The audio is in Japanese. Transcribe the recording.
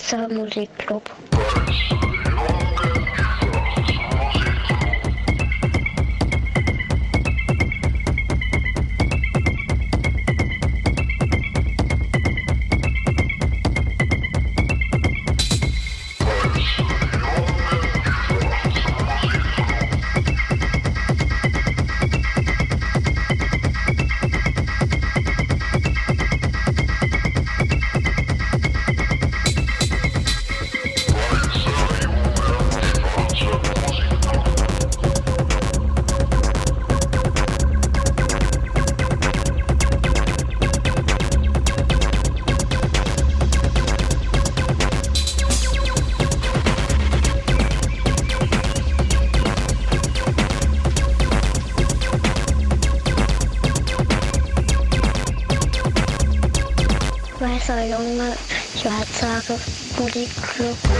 WhatsApp-muziek. と森黒く